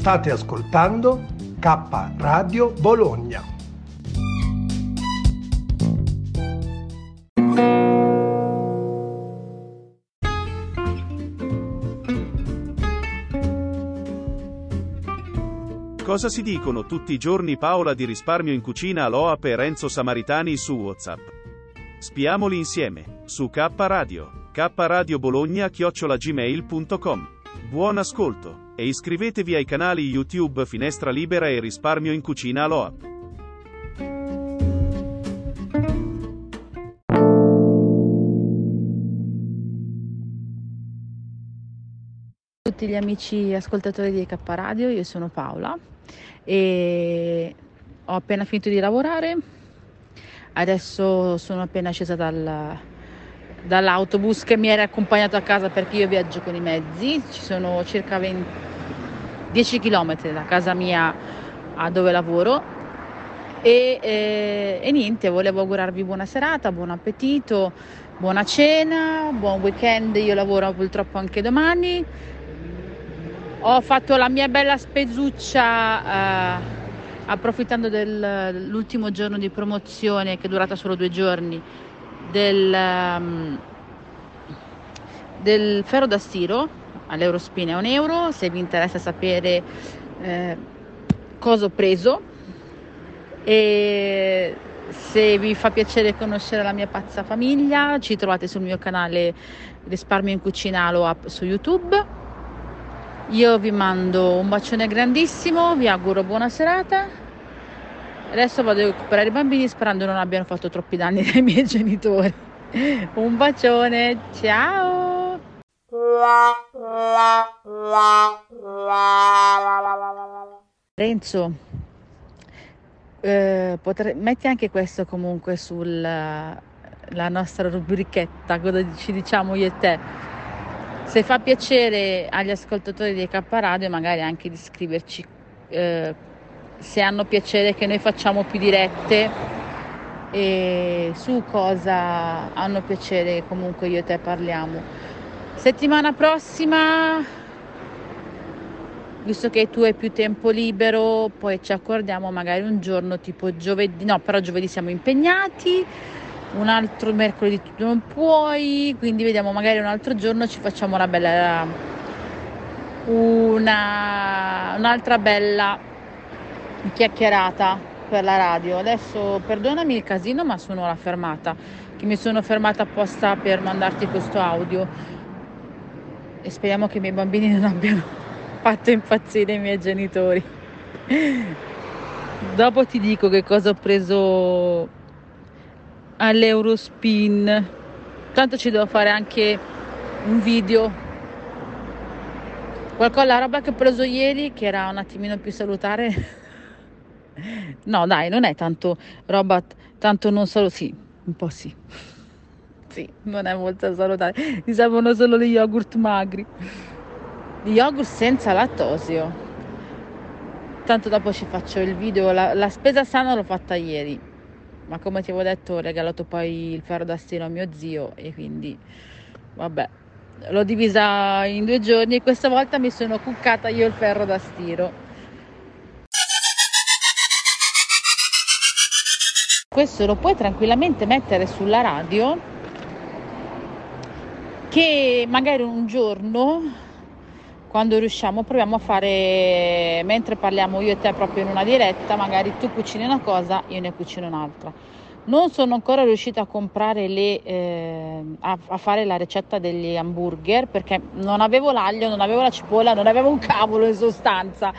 State ascoltando K Radio Bologna. Cosa si dicono tutti i giorni Paola di risparmio in cucina Aloap e Renzo Samaritani su WhatsApp? Spiamoli insieme, su K Radio, K chiocciolagmail.com. Buon ascolto, e iscrivetevi ai canali YouTube Finestra Libera e Risparmio in Cucina Aloap. tutti gli amici ascoltatori di K Radio, io sono Paola e ho appena finito di lavorare, adesso sono appena scesa dal, dall'autobus che mi era accompagnato a casa perché io viaggio con i mezzi, ci sono circa 20, 10 km da casa mia a dove lavoro. E, e, e niente, volevo augurarvi buona serata, buon appetito, buona cena, buon weekend, io lavoro purtroppo anche domani. Ho fatto la mia bella spezuccia eh, approfittando dell'ultimo giorno di promozione che è durata solo due giorni del, um, del ferro da stiro all'Eurospin è un euro se vi interessa sapere eh, cosa ho preso e se vi fa piacere conoscere la mia pazza famiglia ci trovate sul mio canale risparmio in cucina Alo su YouTube io vi mando un bacione grandissimo, vi auguro buona serata. Adesso vado a recuperare i bambini sperando non abbiano fatto troppi danni ai miei genitori. Un bacione, ciao! Renzo, eh, potre... metti anche questo comunque sulla nostra rubrichetta, cosa ci diciamo io e te se fa piacere agli ascoltatori di K Radio, magari anche di scriverci eh, se hanno piacere che noi facciamo più dirette e su cosa hanno piacere comunque io e te parliamo. Settimana prossima, visto che tu hai più tempo libero, poi ci accordiamo magari un giorno tipo giovedì, no, però giovedì siamo impegnati un altro mercoledì non puoi, quindi vediamo magari un altro giorno ci facciamo una bella una, un'altra bella chiacchierata per la radio. Adesso perdonami il casino, ma sono la fermata, che mi sono fermata apposta per mandarti questo audio e speriamo che i miei bambini non abbiano fatto impazzire i miei genitori. Dopo ti dico che cosa ho preso all'Eurospin. Tanto ci devo fare anche un video. Qualcosa, la roba che ho preso ieri, che era un attimino più salutare. no, dai, non è tanto roba, tanto non solo, sì, un po' sì. Sì, non è molto salutare. Mi servono solo gli yogurt magri. Gli yogurt senza lattosio. Tanto dopo ci faccio il video. La, la spesa sana l'ho fatta ieri ma come ti avevo detto ho regalato poi il ferro da stiro a mio zio e quindi vabbè l'ho divisa in due giorni e questa volta mi sono cuccata io il ferro da stiro questo lo puoi tranquillamente mettere sulla radio che magari un giorno quando riusciamo proviamo a fare mentre parliamo io e te proprio in una diretta magari tu cucini una cosa io ne cucino un'altra non sono ancora riuscita a comprare le eh, a, a, fare la ricetta degli hamburger perché non avevo l'aglio non avevo la cipolla non avevo un cavolo in sostanza.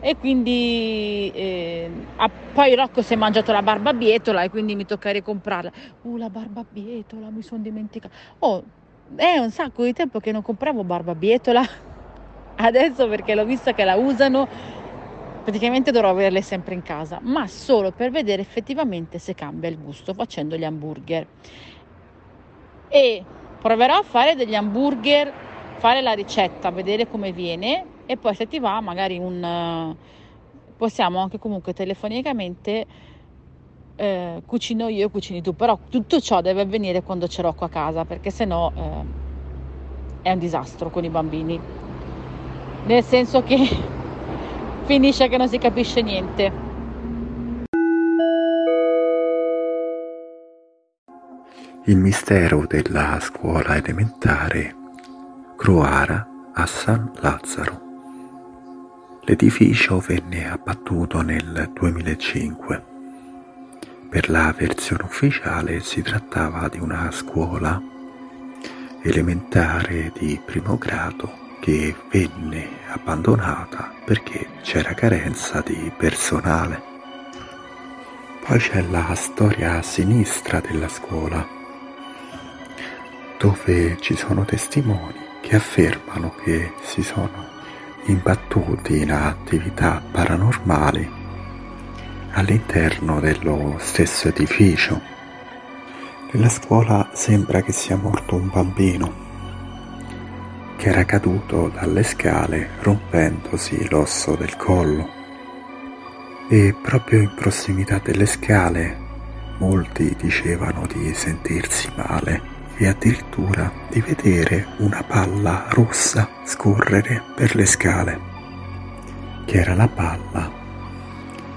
E quindi eh, a, poi Rocco si è mangiato la barbabietola e quindi mi tocca ricomprarla. Uh la barbabietola mi sono dimenticata oh è un sacco di tempo che non compravo barbabietola. Adesso perché l'ho vista che la usano, praticamente dovrò averle sempre in casa, ma solo per vedere effettivamente se cambia il gusto facendo gli hamburger. E proverò a fare degli hamburger, fare la ricetta, vedere come viene e poi se ti va magari un... possiamo anche comunque telefonicamente eh, cucino io e cucini tu, però tutto ciò deve avvenire quando c'è Rocco a casa perché sennò eh, è un disastro con i bambini nel senso che finisce che non si capisce niente. Il mistero della scuola elementare Croara a San Lazzaro. L'edificio venne abbattuto nel 2005. Per la versione ufficiale si trattava di una scuola elementare di primo grado che venne abbandonata perché c'era carenza di personale. Poi c'è la storia sinistra della scuola dove ci sono testimoni che affermano che si sono imbattuti in attività paranormali all'interno dello stesso edificio. Nella scuola sembra che sia morto un bambino che era caduto dalle scale rompendosi l'osso del collo e proprio in prossimità delle scale molti dicevano di sentirsi male e addirittura di vedere una palla rossa scorrere per le scale, che era la palla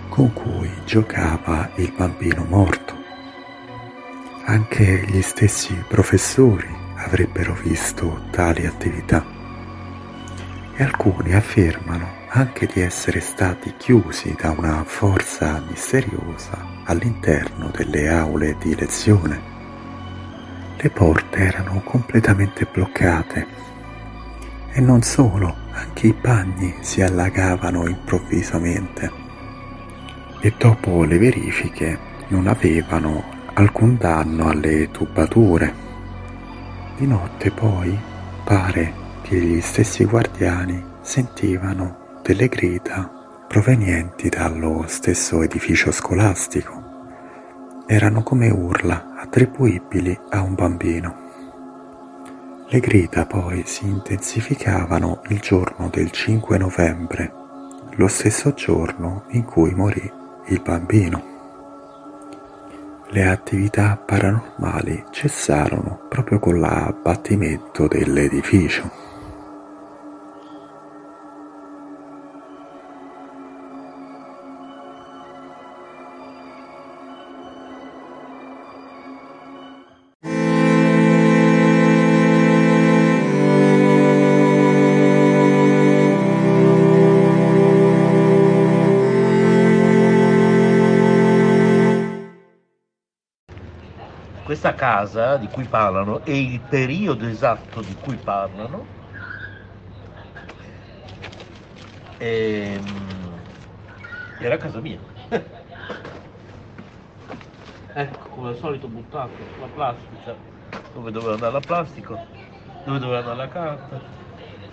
con cui giocava il bambino morto. Anche gli stessi professori avrebbero visto tali attività. E alcuni affermano anche di essere stati chiusi da una forza misteriosa all'interno delle aule di lezione. Le porte erano completamente bloccate e non solo, anche i bagni si allagavano improvvisamente. E dopo le verifiche non avevano alcun danno alle tubature. Di notte poi pare che gli stessi guardiani sentivano delle grida provenienti dallo stesso edificio scolastico. Erano come urla attribuibili a un bambino. Le grida poi si intensificavano il giorno del 5 novembre, lo stesso giorno in cui morì il bambino. Le attività paranormali cessarono proprio con l'abbattimento dell'edificio. Questa casa di cui parlano e il periodo esatto di cui parlano ehm, era casa mia. ecco, come al solito buttato la plastica, dove doveva andare la plastica, dove doveva andare la carta,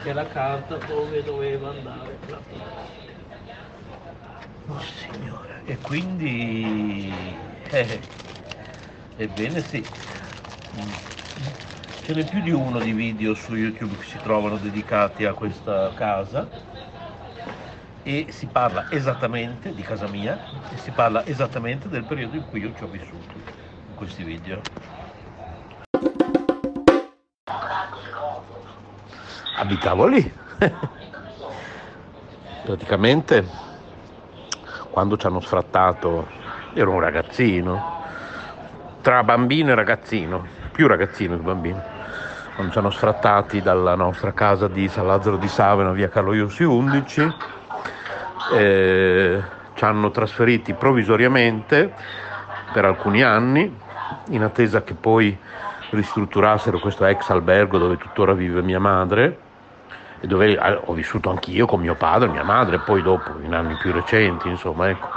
e la carta dove doveva andare la plastica. Oh signore, e quindi... Eh, Ebbene sì. Ce n'è più di uno di video su YouTube che si trovano dedicati a questa casa e si parla esattamente di casa mia e si parla esattamente del periodo in cui io ci ho vissuto in questi video. Abitavo lì. Praticamente quando ci hanno sfrattato ero un ragazzino, tra bambino e ragazzino, più ragazzino che bambino, quando ci hanno sfrattati dalla nostra casa di San Lazzaro di Savena, via Carlo Iossi 11, eh, ci hanno trasferiti provvisoriamente per alcuni anni, in attesa che poi ristrutturassero questo ex albergo dove tuttora vive mia madre dove eh, ho vissuto anch'io con mio padre, mia madre, poi dopo in anni più recenti, insomma, ecco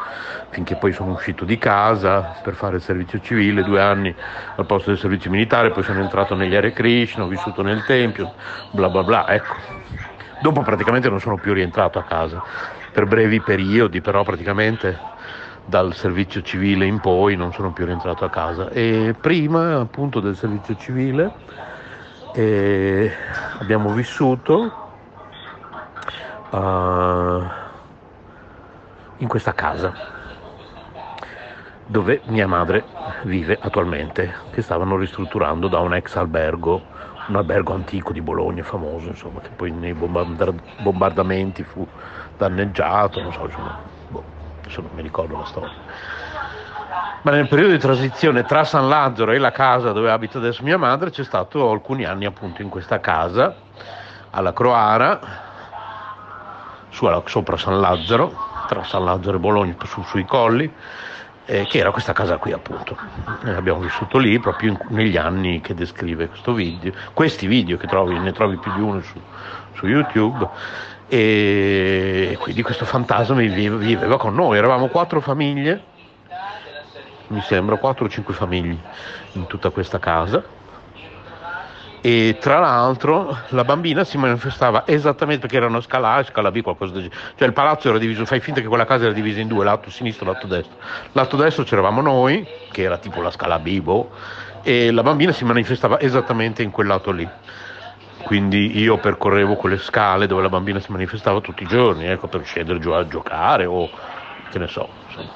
finché poi sono uscito di casa per fare il servizio civile, due anni al posto del servizio militare, poi sono entrato negli Hare Krishna, ho vissuto nel Tempio, bla bla bla, ecco. Dopo praticamente non sono più rientrato a casa, per brevi periodi, però praticamente dal servizio civile in poi non sono più rientrato a casa. E prima appunto del servizio civile eh, abbiamo vissuto uh, in questa casa dove mia madre vive attualmente, che stavano ristrutturando da un ex albergo un albergo antico di Bologna famoso, insomma, che poi nei bombardamenti fu danneggiato, non so, insomma, boh, adesso non mi ricordo la storia. Ma nel periodo di transizione tra San Lazzaro e la casa dove abita adesso mia madre c'è stato alcuni anni appunto in questa casa, alla Croara, sopra San Lazzaro, tra San Lazzaro e Bologna, su, sui colli, eh, che era questa casa qui appunto. Eh, abbiamo vissuto lì proprio in, negli anni che descrive questo video, questi video che trovi, ne trovi più di uno su, su YouTube. E quindi questo fantasma viveva con noi, eravamo quattro famiglie, mi sembra quattro o cinque famiglie in tutta questa casa e tra l'altro la bambina si manifestava esattamente perché era una scala A scala B, qualcosa del genere. Cioè il palazzo era diviso, fai finta che quella casa era divisa in due, lato sinistro e lato destro. Lato destro c'eravamo noi, che era tipo la scala B, boh, e la bambina si manifestava esattamente in quel lato lì. Quindi io percorrevo quelle scale dove la bambina si manifestava tutti i giorni, ecco, per scendere giù a giocare o che ne so, insomma,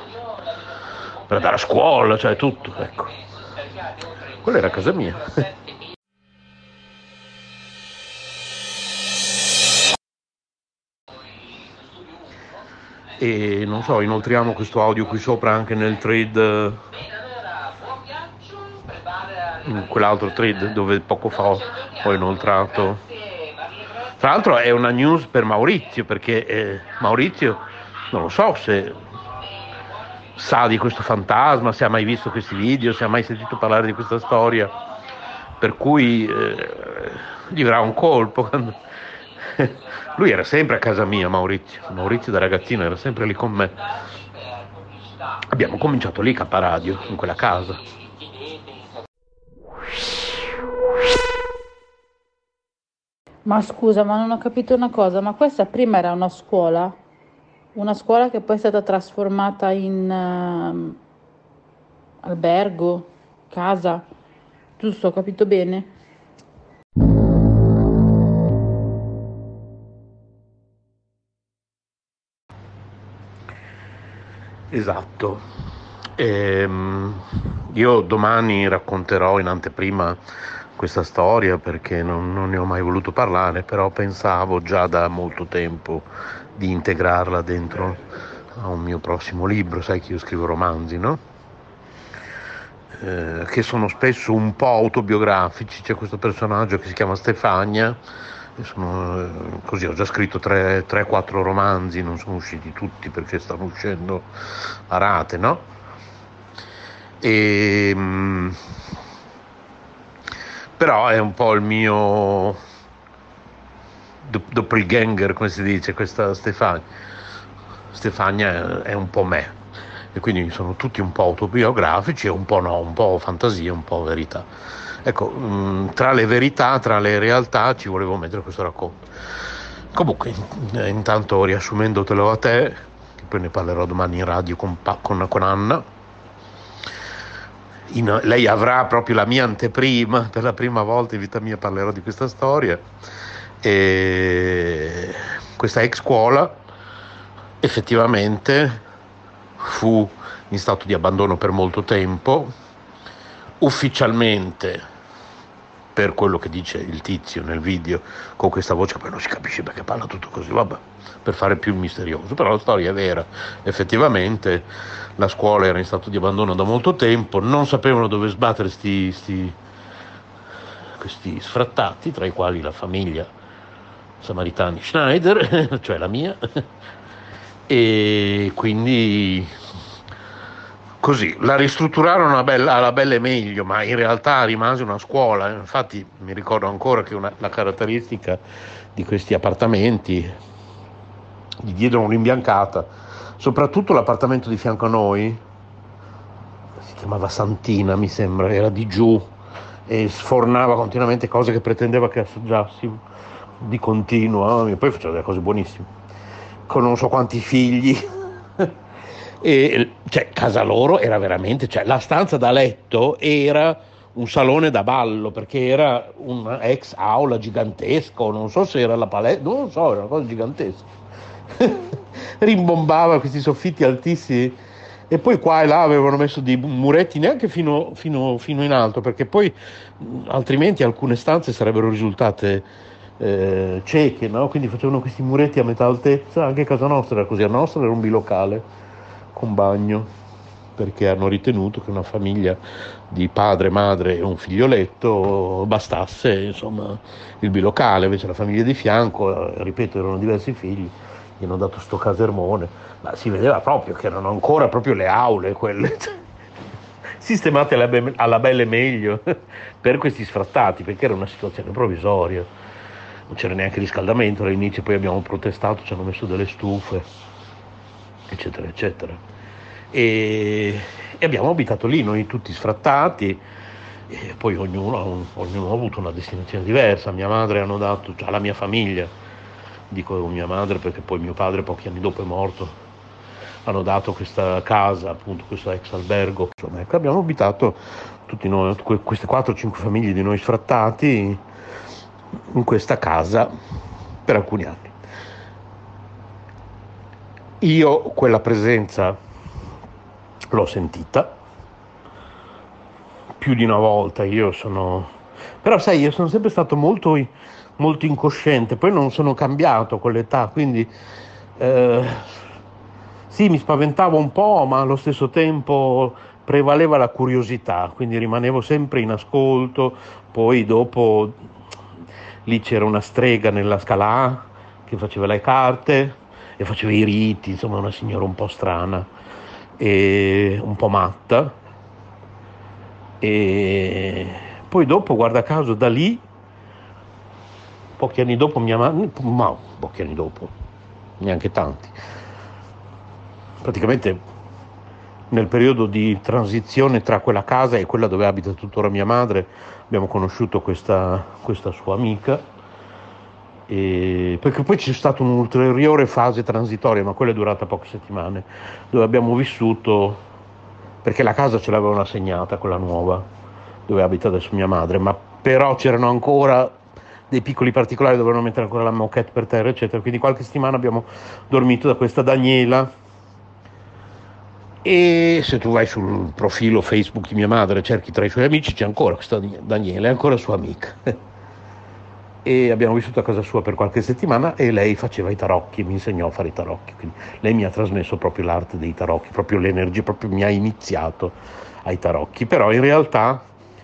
per andare a scuola, cioè tutto, ecco. Quella era casa mia. e non so, inoltriamo questo audio qui sopra anche nel thread in quell'altro thread dove poco fa ho inoltrato. Tra l'altro è una news per Maurizio perché eh, Maurizio non lo so se sa di questo fantasma, se ha mai visto questi video, se ha mai sentito parlare di questa storia per cui eh, gli verrà un colpo quando Lui era sempre a casa mia, Maurizio. Maurizio da ragazzino era sempre lì con me. Abbiamo cominciato lì K Radio, in quella casa. Ma scusa, ma non ho capito una cosa, ma questa prima era una scuola? Una scuola che poi è stata trasformata in uh, albergo, casa, giusto? Ho capito bene? Esatto. Ehm, io domani racconterò in anteprima questa storia perché non, non, ne ho mai voluto parlare, però pensavo già da molto tempo di integrarla dentro a un mio prossimo libro, sai che io scrivo romanzi, no? Eh, che sono spesso un po' autobiografici, c'è questo personaggio che si chiama Stefania sono, eh, così ho già scritto 3-4 romanzi, non sono usciti tutti perché stanno uscendo a rate, no? E, ehm, però è un po' il mio doppelganger, come si dice, questa Stefania. Stefania è un po' me e quindi sono tutti un po' autobiografici un po' no, un po' fantasia, un po' verità. Ecco, mm, tra le verità, tra le realtà ci volevo mettere questo racconto. Comunque, intanto riassumendotelo a te, che poi ne parlerò domani in radio con, con, con Anna, in, lei avrà proprio la mia anteprima, per la prima volta in vita mia parlerò di questa storia. E questa ex scuola effettivamente fu in stato di abbandono per molto tempo, ufficialmente per quello che dice il tizio nel video con questa voce, poi non si capisce perché parla tutto così, vabbè, per fare più misterioso, però la storia è vera, effettivamente la scuola era in stato di abbandono da molto tempo, non sapevano dove sbattere sti, sti, questi sfrattati, tra i quali la famiglia Samaritani Schneider, cioè la mia, e quindi così, la ristrutturarono alla bella e meglio, ma in realtà rimase una scuola. Infatti mi ricordo ancora che una, la caratteristica di questi appartamenti gli diedero un'imbiancata, soprattutto l'appartamento di fianco a noi, si chiamava Santina mi sembra, era di giù e sfornava continuamente cose che pretendeva che assaggiassi di continuo, e poi faceva delle cose buonissime, con non so quanti figli e, cioè, casa loro era veramente, cioè, la stanza da letto era un salone da ballo perché era una ex aula gigantesca, non so se era la palestra, non so, era una cosa gigantesca. Rimbombava questi soffitti altissimi e poi qua e là avevano messo dei muretti neanche fino, fino, fino in alto, perché poi altrimenti alcune stanze sarebbero risultate eh, cieche, no? quindi facevano questi muretti a metà altezza, anche casa nostra era così, a nostra era un bilocale con bagno perché hanno ritenuto che una famiglia di padre, madre e un figlioletto bastasse insomma, il bilocale, invece la famiglia di fianco, ripeto, erano diversi figli, gli hanno dato sto casermone, ma si vedeva proprio che erano ancora proprio le aule quelle. Sistemate alla, be- alla belle meglio per questi sfrattati, perché era una situazione provvisoria, non c'era neanche riscaldamento all'inizio, poi abbiamo protestato, ci hanno messo delle stufe, eccetera, eccetera. E, e abbiamo abitato lì, noi tutti sfrattati, poi ognuno, ognuno, ha avuto una destinazione diversa, mia madre hanno dato, cioè la mia famiglia, dico mia madre perché poi mio padre pochi anni dopo è morto, hanno dato questa casa, appunto questo ex albergo, insomma ecco abbiamo abitato tutti noi, queste 4-5 famiglie di noi sfrattati in questa casa per alcuni anni. Io quella presenza l'ho sentita. Più di una volta, io sono... Però sai, io sono sempre stato molto, molto incosciente, poi non sono cambiato con l'età, quindi eh, sì, mi spaventavo un po', ma allo stesso tempo prevaleva la curiosità, quindi rimanevo sempre in ascolto, poi dopo lì c'era una strega nella scala A che faceva le carte e faceva i riti, insomma una signora un po' strana e un po' matta. E poi dopo guarda caso da lì pochi anni dopo mia madre ma pochi anni dopo neanche tanti praticamente nel periodo di transizione tra quella casa e quella dove abita tuttora mia madre abbiamo conosciuto questa, questa sua amica e perché poi c'è stata un'ulteriore fase transitoria, ma quella è durata poche settimane, dove abbiamo vissuto, perché la casa ce l'avevano assegnata, quella nuova, dove abita adesso mia madre, ma però c'erano ancora dei piccoli particolari, dovevano mettere ancora la moquette per terra, eccetera. Quindi qualche settimana abbiamo dormito da questa Daniela. E se tu vai sul profilo Facebook di mia madre, cerchi tra i suoi amici, c'è ancora questa Daniela, è ancora sua amica. E abbiamo vissuto a casa sua per qualche settimana e lei faceva i tarocchi, mi insegnò a fare i tarocchi, quindi lei mi ha trasmesso proprio l'arte dei tarocchi, proprio l'energia, proprio mi ha iniziato ai tarocchi, però in realtà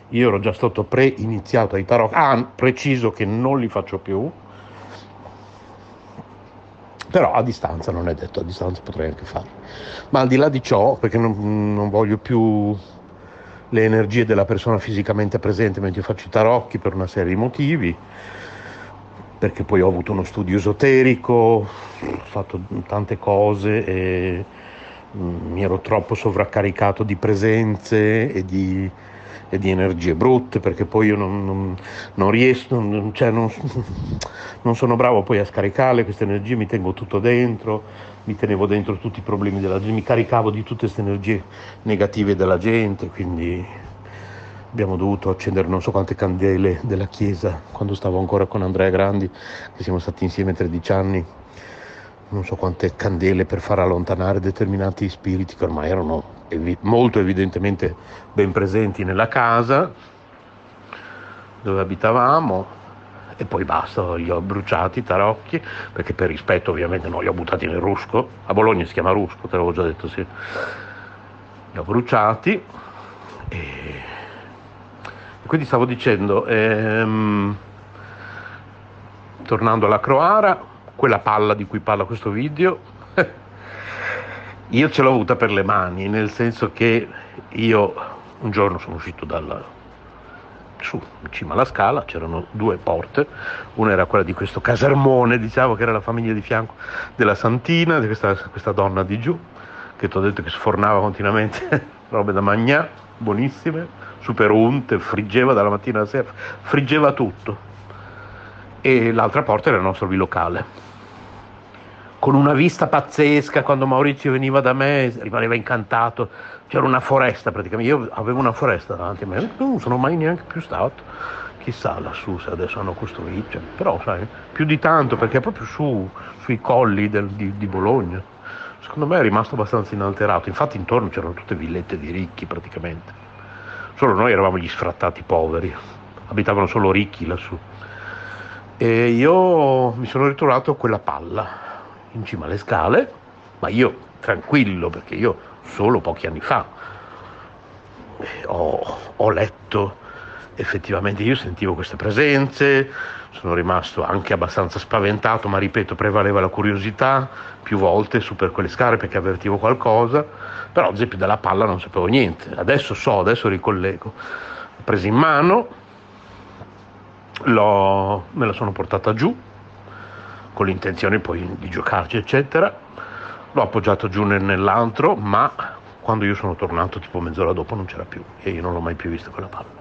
io ero già stato pre-iniziato ai tarocchi, ah, preciso che non li faccio più, però a distanza non è detto, a distanza potrei anche farli, ma al di là di ciò, perché non, non voglio più le energie della persona fisicamente presente mentre faccio i tarocchi per una serie di motivi, perché poi ho avuto uno studio esoterico, ho fatto tante cose e mm, mi ero troppo sovraccaricato di presenze e di, e di energie brutte perché poi io non, non, non riesco, non, cioè non, sono bravo poi a scaricarle queste energie, mi tengo tutto dentro, mi tenevo dentro tutti i problemi della gente, mi caricavo di tutte queste energie negative della gente, quindi abbiamo dovuto accendere non so quante candele della chiesa quando stavo ancora con Andrea Grandi, che siamo stati insieme 13 anni, non so quante candele per far allontanare determinati spiriti che ormai erano evi- molto evidentemente ben presenti nella casa dove abitavamo e poi basta, li ho bruciati tarocchi, perché per rispetto ovviamente non li ho buttati nel rusco, a Bologna si chiama rusco, te l'avevo già detto sì, li ho bruciati e quindi stavo dicendo, ehm, tornando alla Croara, quella palla di cui parla questo video, io ce l'ho avuta per le mani, nel senso che io un giorno sono uscito dalla, su, in cima alla scala, c'erano due porte, una era quella di questo casermone, diciamo che era la famiglia di fianco della Santina, di questa, questa donna di giù, che ti ho detto che sfornava continuamente robe da mangiare, buonissime, super unte, friggeva dalla mattina alla sera, friggeva tutto. E l'altra porta era il nostro bilocale. Con una vista pazzesca, quando Maurizio veniva da me rimaneva incantato, c'era una foresta praticamente, io avevo una foresta davanti a me, non sono mai neanche più stato, chissà lassù se adesso hanno costruito, però sai, più di tanto perché è proprio su, sui colli del, di, di Bologna. Secondo me è rimasto abbastanza inalterato. Infatti intorno c'erano tutte villette di ricchi praticamente. Solo noi eravamo gli sfrattati poveri, abitavano solo ricchi lassù. E io mi sono ritrovato quella palla in cima alle scale, ma io tranquillo perché io solo pochi anni fa ho, ho letto effettivamente io sentivo queste presenze, sono rimasto anche abbastanza spaventato, ma ripeto, prevaleva la curiosità più volte su per quelle scale perché avvertivo qualcosa, però ad esempio della palla non sapevo niente, adesso so, adesso ricollego. L'ho presa in mano, me la sono portata giù, con l'intenzione poi di giocarci, eccetera. L'ho appoggiata giù nell'antro, ma quando io sono tornato tipo mezz'ora dopo non c'era più e io non l'ho mai più vista quella palla.